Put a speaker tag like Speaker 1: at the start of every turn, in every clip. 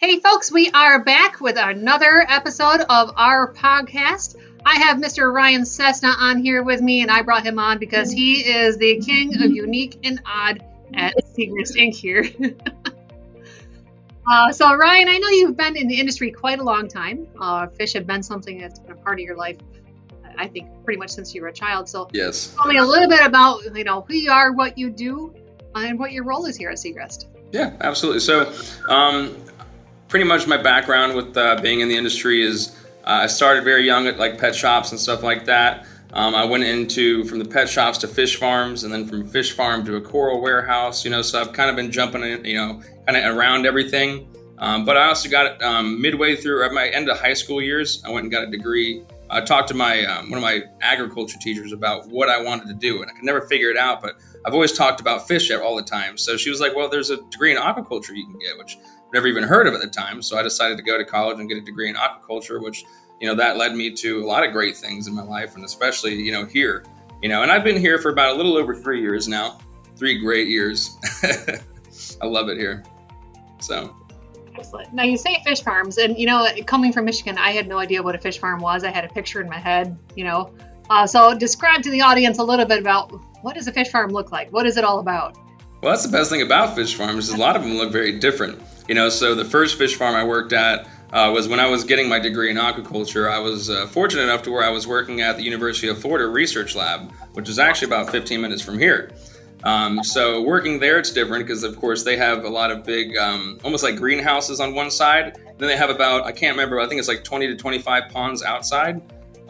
Speaker 1: Hey, folks, we are back with another episode of our podcast. I have Mr. Ryan Cessna on here with me, and I brought him on because he is the king of unique and odd at Segrest Inc. here. uh, so, Ryan, I know you've been in the industry quite a long time. Uh, fish have been something that's been a part of your life, I think, pretty much since you were a child. So,
Speaker 2: yes,
Speaker 1: tell me a little bit about you know who you are, what you do, and what your role is here at Segrest.
Speaker 2: Yeah, absolutely. So, um, pretty much my background with uh, being in the industry is uh, I started very young at like pet shops and stuff like that. Um, I went into from the pet shops to fish farms, and then from fish farm to a coral warehouse. You know, so I've kind of been jumping, in, you know, kind of around everything. Um, but I also got um, midway through at my end of high school years. I went and got a degree. I talked to my um, one of my agriculture teachers about what I wanted to do, and I could never figure it out. But I've always talked about fish all the time. So she was like, "Well, there's a degree in aquaculture you can get," which never even heard of at the time. So I decided to go to college and get a degree in aquaculture, which, you know, that led me to a lot of great things in my life and especially, you know, here, you know, and I've been here for about a little over three years now, three great years. I love it here. So.
Speaker 1: Excellent. Now you say fish farms, and you know, coming from Michigan, I had no idea what a fish farm was. I had a picture in my head, you know. Uh, so describe to the audience a little bit about what does a fish farm look like? What is it all about?
Speaker 2: Well, that's the best thing about fish farms. Is a lot of them look very different. You know, so the first fish farm I worked at uh, was when I was getting my degree in aquaculture. I was uh, fortunate enough to where I was working at the University of Florida Research Lab, which is actually about 15 minutes from here. Um, so working there, it's different because, of course, they have a lot of big, um, almost like greenhouses on one side. Then they have about, I can't remember, I think it's like 20 to 25 ponds outside.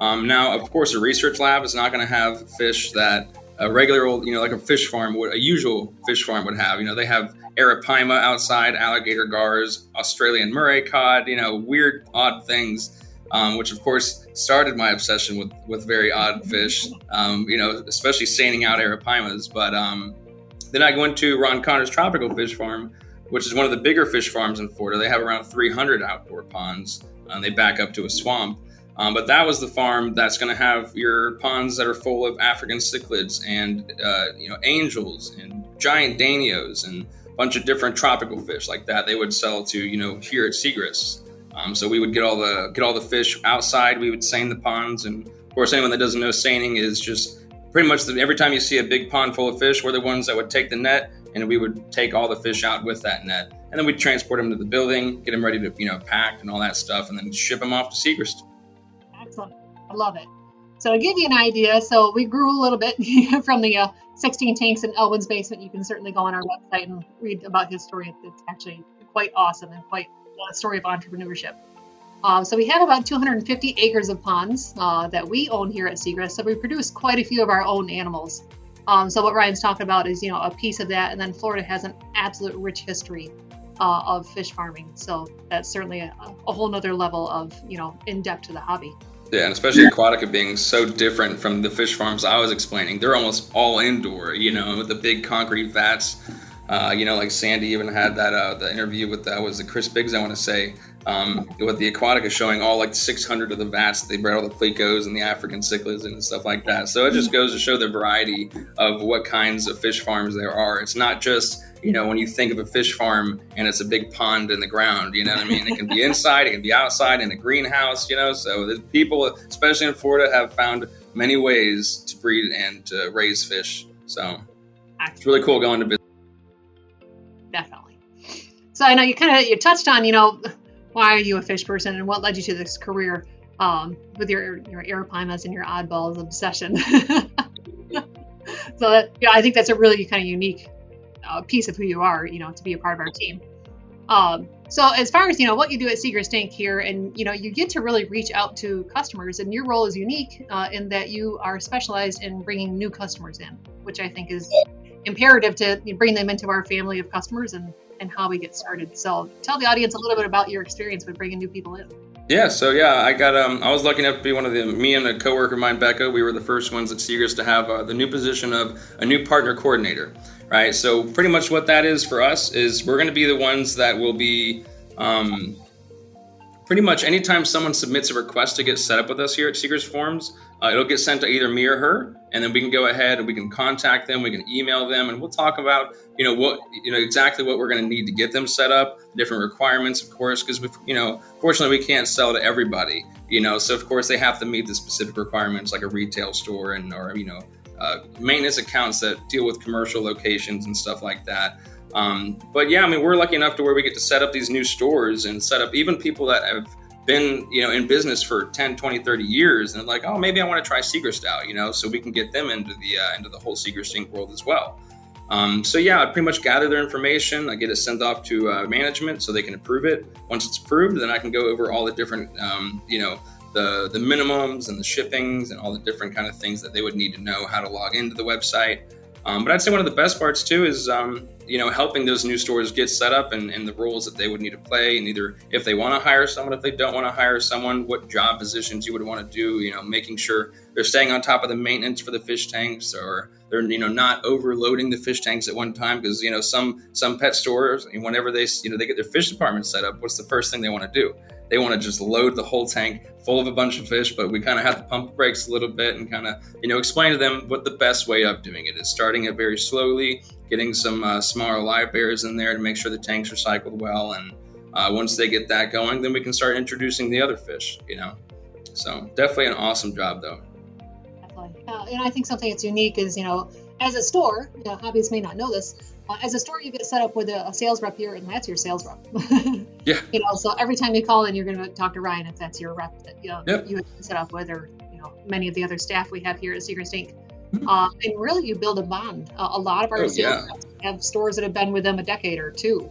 Speaker 2: Um, now, of course, a research lab is not going to have fish that a regular old, you know, like a fish farm would, a usual fish farm would have. You know, they have arapaima outside, alligator gars, Australian Murray cod, you know, weird, odd things, um, which of course started my obsession with, with very odd fish, um, you know, especially seining out arapaimas. But um, then I went to Ron Connor's Tropical Fish Farm, which is one of the bigger fish farms in Florida. They have around 300 outdoor ponds, and they back up to a swamp. Um, but that was the farm that's going to have your ponds that are full of African cichlids and uh, you know angels and giant danios and bunch of different tropical fish like that. They would sell to you know here at Segrest. Um, so we would get all the get all the fish outside. We would seine the ponds, and of course, anyone that doesn't know seining is just pretty much the, every time you see a big pond full of fish, we're the ones that would take the net and we would take all the fish out with that net, and then we'd transport them to the building, get them ready to you know pack and all that stuff, and then ship them off to Segrest.
Speaker 1: Excellent, I love it. So to give you an idea, so we grew a little bit from the uh, 16 tanks in Elwin's basement. You can certainly go on our website and read about his story. It's actually quite awesome and quite a story of entrepreneurship. Uh, so we have about 250 acres of ponds uh, that we own here at Segrest. So we produce quite a few of our own animals. Um, so what Ryan's talking about is, you know, a piece of that, and then Florida has an absolute rich history uh, of fish farming. So that's certainly a, a whole nother level of, you know, in depth to the hobby.
Speaker 2: Yeah, and especially Aquatica being so different from the fish farms I was explaining. They're almost all indoor, you know, with the big concrete vats. Uh, you know, like Sandy even had that uh, the interview with that was the Chris Biggs, I want to say, um, with the Aquatica showing all like 600 of the vats they bred all the plecos and the African cichlids and stuff like that. So it just goes to show the variety of what kinds of fish farms there are. It's not just you know, when you think of a fish farm and it's a big pond in the ground, you know what I mean? It can be inside, it can be outside in a greenhouse, you know. So the people, especially in Florida, have found many ways to breed and to raise fish. So it's really cool going to visit.
Speaker 1: Definitely. So I know you kind of you touched on, you know, why are you a fish person and what led you to this career um, with your your arapaimas and your oddballs obsession. so that, yeah, I think that's a really kind of unique a piece of who you are, you know, to be a part of our team. Um, so as far as you know, what you do at Segrest Inc. here, and you know, you get to really reach out to customers, and your role is unique uh, in that you are specialized in bringing new customers in, which I think is imperative to bring them into our family of customers and and how we get started. So tell the audience a little bit about your experience with bringing new people in.
Speaker 2: Yeah, so yeah, I got um, I was lucky enough to be one of the me and a coworker of mine, Becca. We were the first ones at Segrest to have uh, the new position of a new partner coordinator right? So pretty much what that is for us is we're going to be the ones that will be um, pretty much anytime someone submits a request to get set up with us here at Segrest Farms, uh, it'll get sent to either me or her, and then we can go ahead and we can contact them, we can email them, and we'll talk about you know what you know exactly what we're going to need to get them set up, different requirements, of course, because you know fortunately we can't sell to everybody, you know, so of course they have to meet the specific requirements like a retail store and or you know uh, maintenance accounts that deal with commercial locations and stuff like that. Um, but yeah, I mean, we're lucky enough to where we get to set up these new stores and set up even people that have been, you know, in business for 10, 20, 30 years and like, oh, maybe I want to try Segrest out, you know, so we can get them into the, uh, into the whole Seeker Sync world as well. Um, so yeah, I pretty much gather their information. I get it sent off to uh, management so they can approve it. Once it's approved, then I can go over all the different, um, you know, the the minimums and the shippings and all the different kind of things that they would need to know how to log into the website. Um, but I'd say one of the best parts too is um, you know helping those new stores get set up and, and, the roles that they would need to play, and either if they want to hire someone, if they don't want to hire someone, what job positions you would want to do. You know, making sure they're staying on top of the maintenance for the fish tanks, or they're you know not overloading the fish tanks at one time because you know some some pet stores whenever they you know they get their fish department set up, what's the first thing they want to do? They want to just load the whole tank full of a bunch of fish, but we kind of have to pump brakes a little bit and kind of, you know, explain to them what the best way of doing it is. Starting it very slowly, getting some uh, smaller live bears in there to make sure the tanks are cycled well. And uh, once they get that going, then we can start introducing the other fish, you know. So definitely an awesome job, though.
Speaker 1: Definitely. Uh, and I think something that's unique is, you know, as a store, you know, hobbyists may not know this, uh, as a store, you get set up with a, a sales rep here, and that's your sales rep.
Speaker 2: yeah.
Speaker 1: You know, so every time you call in, you're going to talk to Ryan if that's your rep that you know
Speaker 2: yep.
Speaker 1: you set up with, or you know, many of the other staff we have here at Segrest Inc. Mm-hmm. Uh, and really, you build a bond. Uh, a lot of our
Speaker 2: oh,
Speaker 1: sales
Speaker 2: yeah.
Speaker 1: have stores that have been with them a decade or two.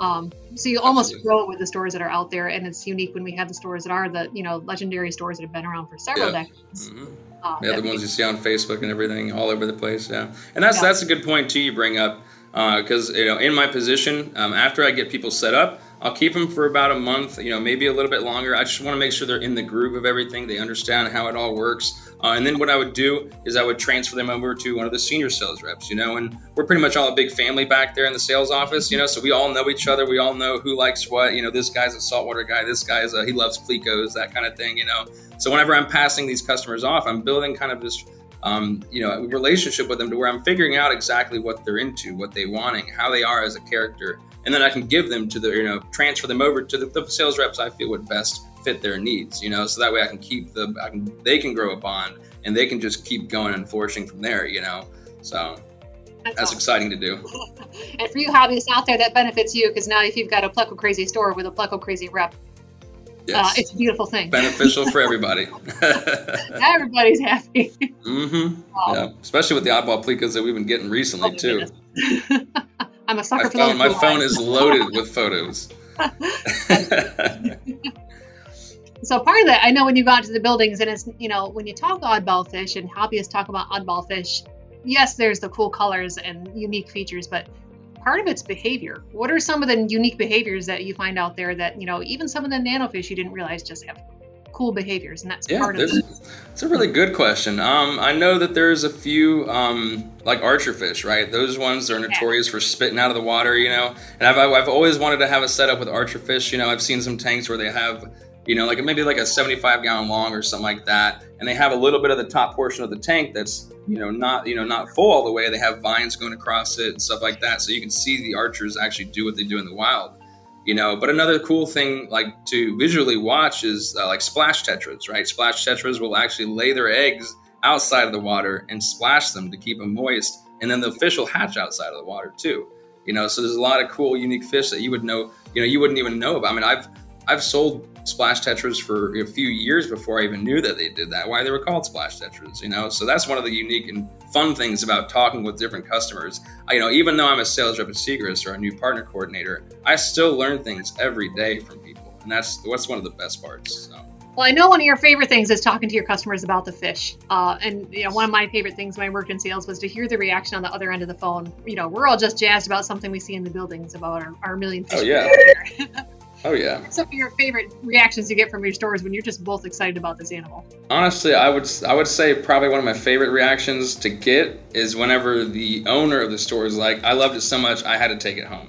Speaker 1: Um, so you almost
Speaker 2: Absolutely.
Speaker 1: grow it with the stores that are out there, and it's unique when we have the stores that are the you know legendary stores that have been around for several
Speaker 2: Yeah.
Speaker 1: decades.
Speaker 2: Mhm.
Speaker 1: Uh,
Speaker 2: Yeah, the ones you see on Facebook and everything, all over the place. Yeah, and that's
Speaker 1: Yeah.
Speaker 2: that's a good point too. You bring up because you know in my position, um, after I get people set up, I'll keep them for about a month. You know, maybe a little bit longer. I just want to make sure they're in the groove of everything. They understand how it all works. Uh, and then what I would do is I would transfer them over to one of the senior sales reps. You know, and we're pretty much all a big family back there in the sales office. You know, so we all know each other. We all know who likes what. You know, this guy's a saltwater guy. This guy's a, he loves plecos, that kind of thing. You know, so whenever I'm passing these customers off, I'm building kind of this um, you know, relationship with them to where I'm figuring out exactly what they're into, what they wanting, how they are as a character, and then I can give them to the, you know, transfer them over to the, the sales reps I feel would best fit their needs, you know, so that way I can keep the, I can, they can grow a bond and they can just keep going and flourishing from there, you know. So
Speaker 1: that's
Speaker 2: that's
Speaker 1: awesome.
Speaker 2: exciting to do.
Speaker 1: And for you hobbyists out there, that benefits you because now if you've got a Pleco Crazy store with a Pleco Crazy rep, uh, it's a beautiful thing.
Speaker 2: beneficial for everybody.
Speaker 1: Everybody's happy.
Speaker 2: mm-hmm.
Speaker 1: Wow.
Speaker 2: Yeah, especially with the oddball plecos that we've been getting
Speaker 1: Oh
Speaker 2: recently
Speaker 1: my
Speaker 2: too.
Speaker 1: I'm a sucker
Speaker 2: My
Speaker 1: for
Speaker 2: phone, my phone is loaded with photos.
Speaker 1: So part of that, I know when you go out to the buildings and it's, you know, when you talk oddball fish and hobbyists talk about oddball fish, yes, there's the cool colors and unique features, but part of it's behavior. What are some of the unique behaviors that you find out there that, you know, even some of the nanofish you didn't realize just have cool behaviors? And that's
Speaker 2: Yeah,
Speaker 1: part of it.
Speaker 2: it's a really good question. Um, I know that there's a few um, like archer fish, right? Those ones are notorious for spitting out of the water, you know. And I've, I've always wanted to have a setup with archer fish. You know, I've seen some tanks where they have, you know, like maybe like a 75 gallon long or something like that, and they have a little bit of the top portion of the tank that's, you know, not you know not full all the way. They have vines going across it and stuff like that, so you can see the archers actually do what they do in the wild you know. But another cool thing like to visually watch is uh, like splash tetras right? Splash tetras will actually lay their eggs outside of the water and splash them to keep them moist and then the fish will hatch outside of the water too you know. So there's a lot of cool unique fish that you would know you know you wouldn't even know about. I mean i've i've sold splash tetras for a few years before i even knew that they did that why they were called splash tetras you know so that's one of the unique and fun things about talking with different customers I, you know even though i'm a sales rep at Segrest or a new partner coordinator i still learn things every day from people and that's what's one of the best parts so.
Speaker 1: Well, I know one of your favorite things is talking to your customers about the fish. Uh, and you know, one of my favorite things when I worked in sales was to hear the reaction on the other end of the phone. You know, we're all just jazzed about something we see in the buildings about our, our million fish.
Speaker 2: Oh, yeah. oh yeah
Speaker 1: Some of your favorite reactions you get from your stores when you're just both excited about this animal.
Speaker 2: Honestly, I would I would say probably one of my favorite reactions to get is whenever the owner of the store is like, "I loved it so much, I had to take it home."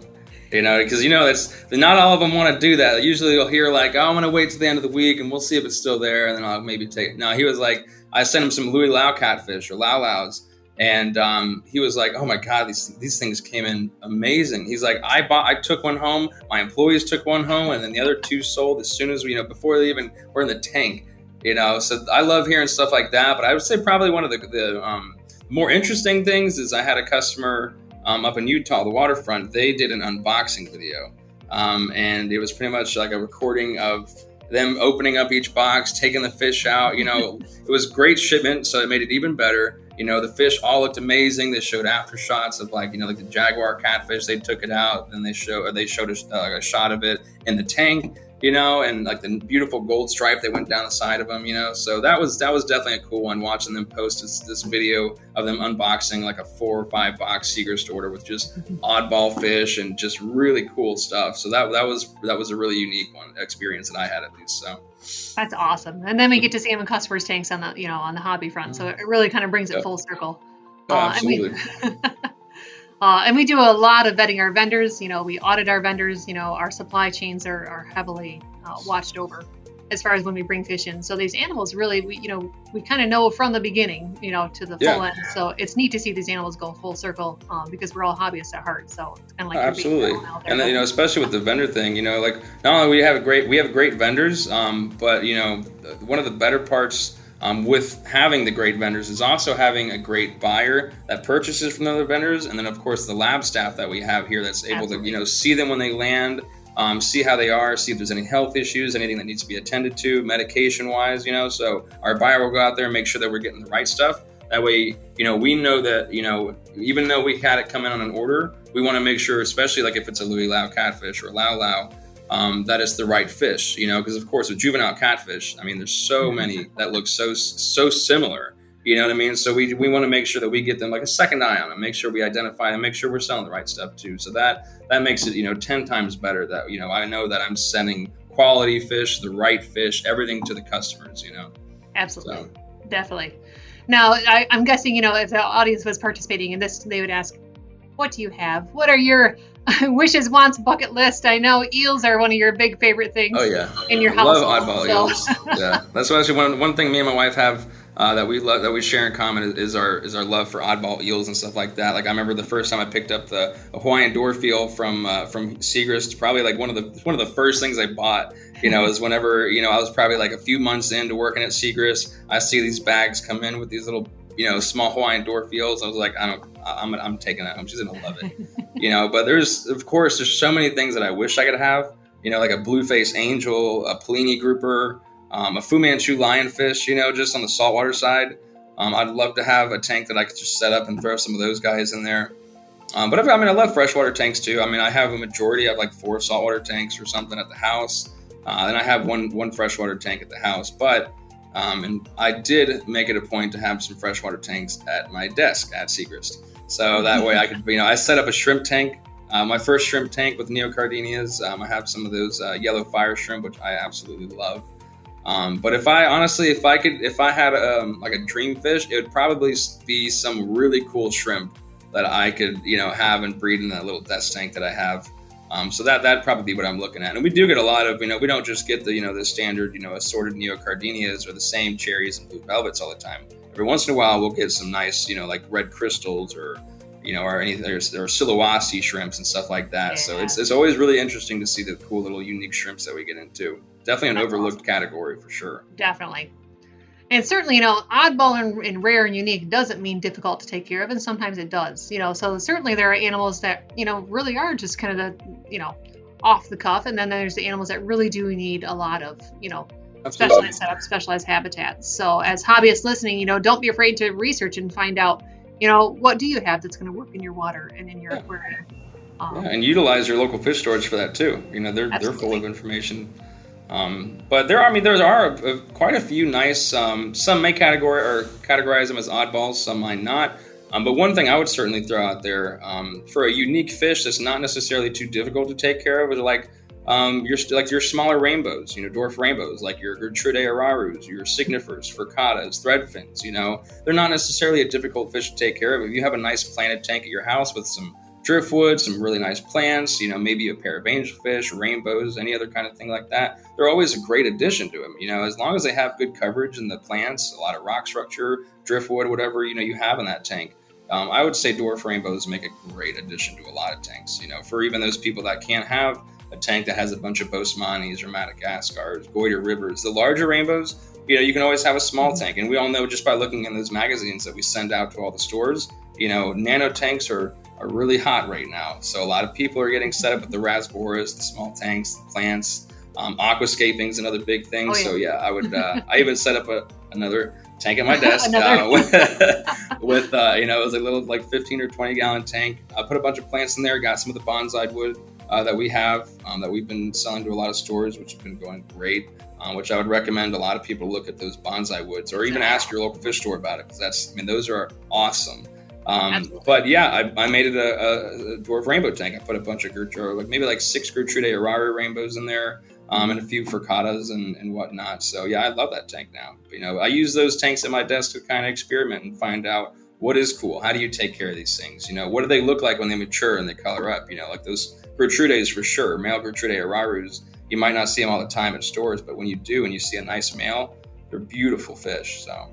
Speaker 2: You know, because you know that's not all of them want to do that. Usually, you'll hear like, "Oh, I'm gonna wait to the end of the week and we'll see if it's still there, and then I'll maybe take." it. No, he was like, I sent him some Louis Lau catfish or Lau Laus, and um, he was like, "Oh my god, these these things came in amazing." He's like, "I bought, I took one home. My employees took one home, and then the other two sold as soon as we, you know, before they even were in the tank." You know, so I love hearing stuff like that. But I would say probably one of the, the um, more interesting things is I had a customer um, up in Utah, the waterfront. They did an unboxing video, um, and it was pretty much like a recording of them opening up each box, taking the fish out. You know, it was great shipment, so it made it even better. You know, the fish all looked amazing. They showed after shots of like, you know, like the jaguar catfish. They took it out, then they show, they showed a, uh, a shot of it in the tank. You know, and like the beautiful gold stripe that went down the side of them. You know, so that was that was definitely a cool one. Watching them post this, this video of them unboxing like a four or five box Segrest order with just mm-hmm. oddball fish and just really cool stuff. So that that was that was a really unique one experience that I had at least. So.
Speaker 1: That's awesome. And then we get to see them in customers' tanks on the you know on the hobby front. So mm-hmm. it really kind of brings it full circle.
Speaker 2: Oh, uh, absolutely.
Speaker 1: And we, uh, and we do a lot of vetting our vendors. You know, we audit our vendors. You know, our supply chains are, are heavily uh, watched over as far as when we bring fish in. So these animals really, we you know, we kind of know from the beginning, you know, to the full end. So it's neat to see these animals go full circle um, because we're all hobbyists at heart. So it's kind of like
Speaker 2: Absolutely, and you know, especially with the vendor thing, you know, like not only we have a great, we have great vendors, um, but you know, one of the better parts um, with having the great vendors is also having a great buyer that purchases from the other vendors, and then of course the lab staff that we have here that's able
Speaker 1: Absolutely.
Speaker 2: to, you know, see them when they land. Um, see how they are, see if there's any health issues, anything that needs to be attended to, medication wise, you know. So our buyer will go out there and make sure that we're getting the right stuff. That way, you know, we know that, you know, even though we had it come in on an order, we want to make sure, especially like if it's a Louis Lau catfish or a Lau Lau, um, that it's the right fish, you know, because of course with juvenile catfish, I mean, there's so many that look so so similar, you know what I mean? So we, we want to make sure that we get them like a second eye on them, make sure we identify them, make sure we're selling the right stuff too. So that that makes it, you know, ten times better. That you know, I know that I'm sending quality fish, the right fish, everything to the customers, you know.
Speaker 1: Absolutely. Definitely. Now, I, I'm guessing, you know, if the audience was participating in this, they would ask, what do you have? What are your wishes, wants, bucket list? I know eels are one of your big favorite things
Speaker 2: Oh yeah,
Speaker 1: in your
Speaker 2: I
Speaker 1: house.
Speaker 2: love oddball eels. yeah, that's actually one one thing me and my wife have uh, that we love that we share in common is, is our is our love for oddball eels and stuff like that. Like I remember the first time I picked up the Hawaiian dwarf eel from uh, from Segrest, probably like one of the one of the first things I bought. You know, is whenever you know I was probably like a few months into working at Segrest, I see these bags come in with these little you know small Hawaiian dwarf eels. I was like, I don't, I'm I'm taking that home. She's gonna love it. you know, but there's of course there's so many things that I wish I could have. You know, like a blueface angel, a Pelini grouper, um, a Fu Manchu lionfish. You know, just on the saltwater side. Um, I'd love to have a tank that I could just set up and throw some of those guys in there. Um, but if, I mean, I love freshwater tanks too. I mean, I have a majority. of like four saltwater tanks or something at the house. Uh, then I have one one freshwater tank at the house. But um, and I did make it a point to have some freshwater tanks at my desk at Segrest. So that way I could, you know, I set up a shrimp tank. Uh, my first shrimp tank with neocaridinas. Um, I have some of those uh, yellow fire shrimp, which I absolutely love. Um, but if I honestly, if I could, if I had um, like a dream fish, it would probably be some really cool shrimp that I could, you know, have and breed in that little desk tank that I have. Um, so that that'd probably be what I'm looking at. And we do get a lot of, you know, we don't just get the, you know, the standard, you know, assorted neocaridinas or the same cherries and blue velvets all the time. Every once in a while, we'll get some nice, you know, like red crystals or, you know, or any there's there are Sulawesi shrimps and stuff like that. So
Speaker 1: Yeah.
Speaker 2: it's it's always really interesting to see the cool little unique shrimps that we get into. Definitely an
Speaker 1: That's
Speaker 2: overlooked category for sure.
Speaker 1: Definitely. And certainly, you know, oddball and, and rare and unique doesn't mean difficult to take care of, and sometimes it does. You know, so certainly there are animals that you know really are just kind of the you know off the cuff, and then there's the animals that really do need a lot of you know. Specialized setup, specialized habitats. So as hobbyists listening, you know, don't be afraid to research and find out, you know, what do you have that's going to work in your water and in your
Speaker 2: Yeah.
Speaker 1: aquarium. Um,
Speaker 2: Yeah, and utilize your local fish storage for that too. You know, they're they're full of information. Um, but there are, I mean, there are uh, quite a few nice. Um, some may category or categorize them as oddballs, some might not. Um, but one thing I would certainly throw out there um, for a unique fish that's not necessarily too difficult to take care of is like um, your like your smaller rainbows, you know, dwarf rainbows, like your Gertrude ararus, your signifers, furcatas, threadfins. You know, they're not necessarily a difficult fish to take care of. If you have a nice planted tank at your house with some driftwood, some really nice plants, you know, maybe a pair of angelfish, rainbows, any other kind of thing like that. They're always a great addition to them. You know, as long as they have good coverage in the plants, a lot of rock structure, driftwood, whatever you know you have in that tank. Um, I would say dwarf rainbows make a great addition to a lot of tanks. You know, for even those people that can't have a tank that has a bunch of Boesemans or Madagascars, Goyder rivers, the larger rainbows, you know, you can always have a small mm-hmm. tank. And we all know just by looking in those magazines that we send out to all the stores, you know, nano tanks are, are really hot right now. So a lot of people are getting set up with the Rasboras, the small tanks, the plants. Um, aquascaping is another big thing. Oh, yeah. So yeah, I would. Uh, I even set up a, another tank at my desk uh, with, with uh, you know it was a little like 15 or 20 gallon tank. I put a bunch of plants in there. Got some of the bonsai wood uh, that we have um, that we've been selling to a lot of stores, which have been going great. Um, which I would recommend a lot of people look at those bonsai woods, or even ask your local fish store about it because that's I mean those are awesome. Um, but yeah, I, I made it a, a, dwarf rainbow tank. I put a bunch of Gertrude, like maybe like six Gertrude arari rainbows in there um, and a few furcatas and, and whatnot. So yeah, I love that tank now. You know, I use those tanks at my desk to kind of experiment and find out what is cool. How do you take care of these things? You know, what do they look like when they mature and they color up? You know, like those Gertrudes for sure, male Gertrude ararus. You might not see them all the time at stores, but when you do and you see a nice male, they're beautiful fish. So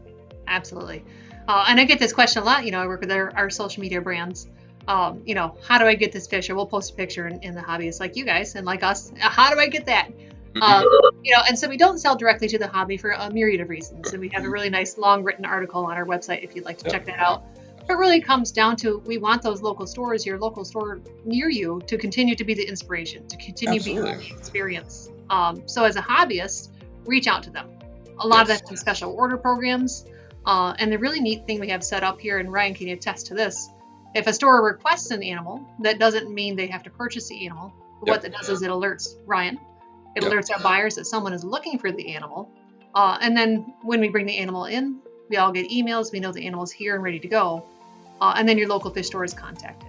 Speaker 1: absolutely. Uh, and I get this question a lot. You know, I work with our, our social media brands. Um, you know, how do I get this fish? Or we'll post a picture in, in the hobbyist like you guys and like us. How do I get that? Mm-hmm. Um, you know, and so we don't sell directly to the hobby for a myriad of reasons. And we have a really nice long written article on our website if you'd like to check that out. It really comes down to we want those local stores, your local store near you, to continue to be the inspiration, to continue Absolutely. being the experience. Um, so as a hobbyist, reach out to them. A lot yes. of that's in special order programs. Uh, and the really neat thing we have set up here, and Ryan can attest to this, if a store requests an animal, that doesn't mean they have to purchase the animal. Yep. What that does is it alerts Ryan it yep. alerts our buyers that someone is looking for the animal. Uh, and then when we bring the animal in, we all get emails. We know the animal's here and ready to go. Uh, and then your local fish store is contacted.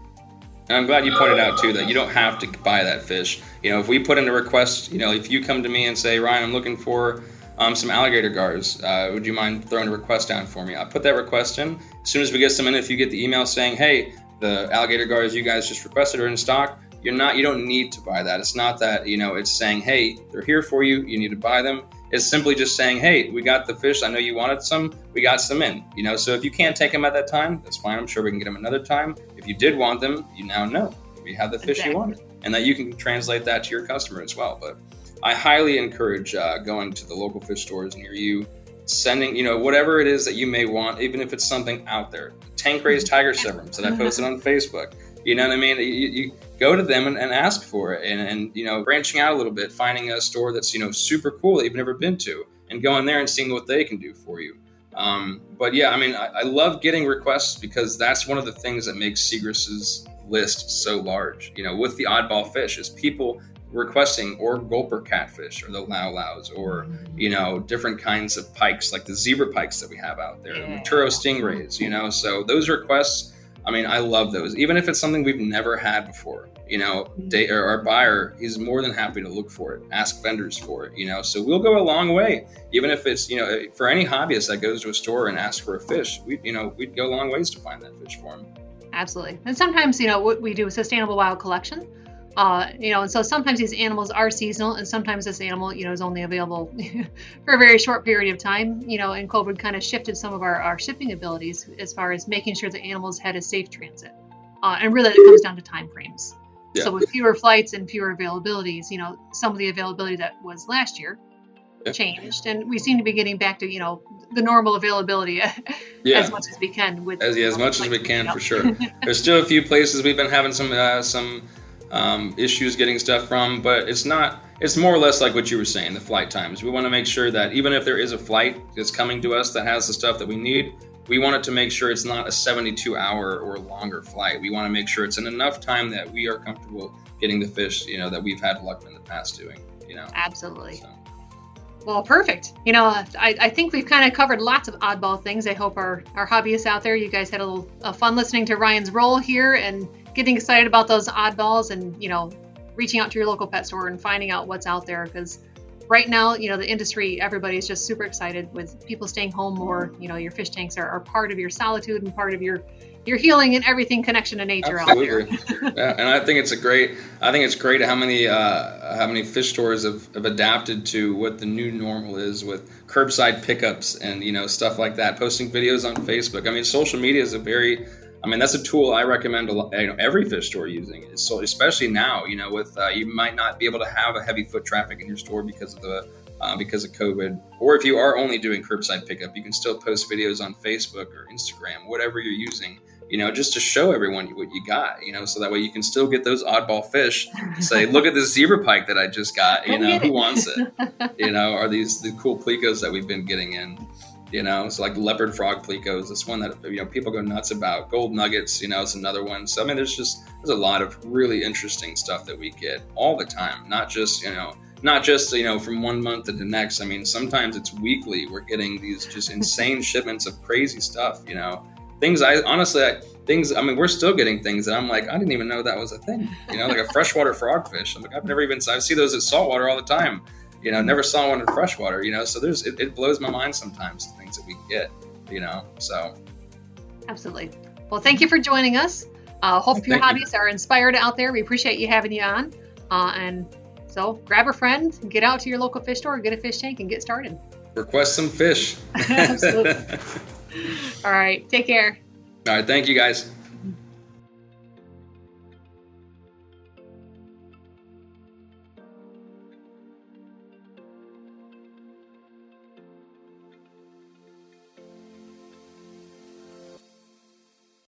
Speaker 2: And I'm glad you pointed out too that you don't have to buy that fish. You know, if we put in a request, you know, if you come to me and say, Ryan, I'm looking for um, some alligator gars, uh, would you mind throwing a request down for me? I put that request in. As soon as we get some in, if you get the email saying, hey, the alligator gars you guys just requested are in stock, you're not you don't need to buy that it's not that you know it's saying hey they're here for you you need to buy them it's simply just saying hey we got the fish. I know you wanted some. We got some in you know? So if you can't take them at that time that's fine. I'm sure we can get them another time. If you did want them you now know. We have the fish exactly. you wanted and that you can translate that to your customer as well. But i highly encourage uh, going to the local fish stores near you sending you know whatever it is that you may want even if it's something out there. Tank raised tiger serums that i posted on facebook you know what I mean? You, you go to them and, and ask for it, and, and, you know, branching out a little bit, finding a store that's you know super cool that you've never been to, and going there and seeing what they can do for you. Um, but yeah, I mean, I, I, love getting requests because that's one of the things that makes Segrest's list so large. You know, with the oddball fish, is people requesting or gulper catfish or the lau laus or you know different kinds of pikes like the zebra pikes that we have out there, the Motoro stingrays. You know, so those requests I mean, I love those. Even if it's something we've never had before, you know, they, our buyer, is more than happy to look for it, ask vendors for it, you know. So we'll go a long way, even if it's, you know, eh, for any hobbyist that goes to a store and asks for a fish, we, you know, we'd go a long ways to find that fish for him.
Speaker 1: Absolutely. And sometimes, you know, what we do a sustainable wild collection. Uh, you know, and so sometimes these animals are seasonal, and sometimes this animal, you know, is only available for a very short period of time. You know, and COVID kind of shifted some of our, our shipping abilities as far as making sure the animals had a safe transit. Uh, and really, it comes down to time frames. Yeah. So with fewer flights and fewer availabilities, you know, some of the availability that was last year yeah. changed, and we seem to be getting back to you know the normal availability yeah. as much as we can. With
Speaker 2: as, yeah, as much as we can for sure. There's still a few places we've been having some uh, some um, issues getting stuff from, but it's not. It's more or less like what you were saying, the flight times. We want to make sure that even if there is a flight that's coming to us that has the stuff that we need, we want it to make sure it's not a 72 hour or longer flight. We want to make sure it's in enough time that we are comfortable getting the fish, you know, that we've had luck in the past doing, you know.
Speaker 1: Absolutely. So. Well, perfect. You know, I, I think we've kind of covered lots of oddball things. I hope our, our hobbyists out there, you guys had a little uh, fun listening to Ryan's role here and getting excited about those oddballs and, you know, reaching out to your local pet store and finding out what's out there because right now, you know, the industry, everybody's just super excited with people staying home more. You know, your fish tanks are, are part of your solitude and part of your you're healing and everything connection to nature Absolutely. out
Speaker 2: there. yeah, and I think it's a great. I think it's great how many uh, how many fish stores have, have adapted to what the new normal is with curbside pickups and you know stuff like that. Posting videos on Facebook. I mean, social media is a very I mean, that's a tool I recommend a lot, you know, every fish store using. It. So especially now, you know, with uh, you might not be able to have a heavy foot traffic in your store because of the uh, because of COVID, or if you are only doing curbside pickup, you can still post videos on Facebook or Instagram, whatever you're using. You know, just to show everyone what you got. You know, so that way you can still get those oddball fish. Say, look at this zebra pike that I just got. You know, who wants it? You know, are these the cool plecos that we've been getting in? You know? It's like leopard frog plecos this one that you know people go nuts about. Gold nuggets you know it's another one. So i mean there's just there's a lot of really interesting stuff that we get all the time not just you know not just you know from one month to the next. I mean sometimes it's weekly. We're getting these just insane shipments of crazy stuff you know? Things i honestly I, things i mean we're still getting things that i'm like i didn't even know that was a thing you know? Like a freshwater frogfish. I'm like i've never even i see those at saltwater all the time you know never saw one in freshwater you know so there's it, it blows my mind sometimes the things that we get you know so.
Speaker 1: Absolutely. Well thank you for joining us. Uh, hope your hobbies you. are inspired out there. We appreciate you having you on. Uh, and so grab a friend get out to your local fish store get a fish tank and get started.
Speaker 2: Request some fish.
Speaker 1: Absolutely. All right. Take care.
Speaker 2: All right. Thank you guys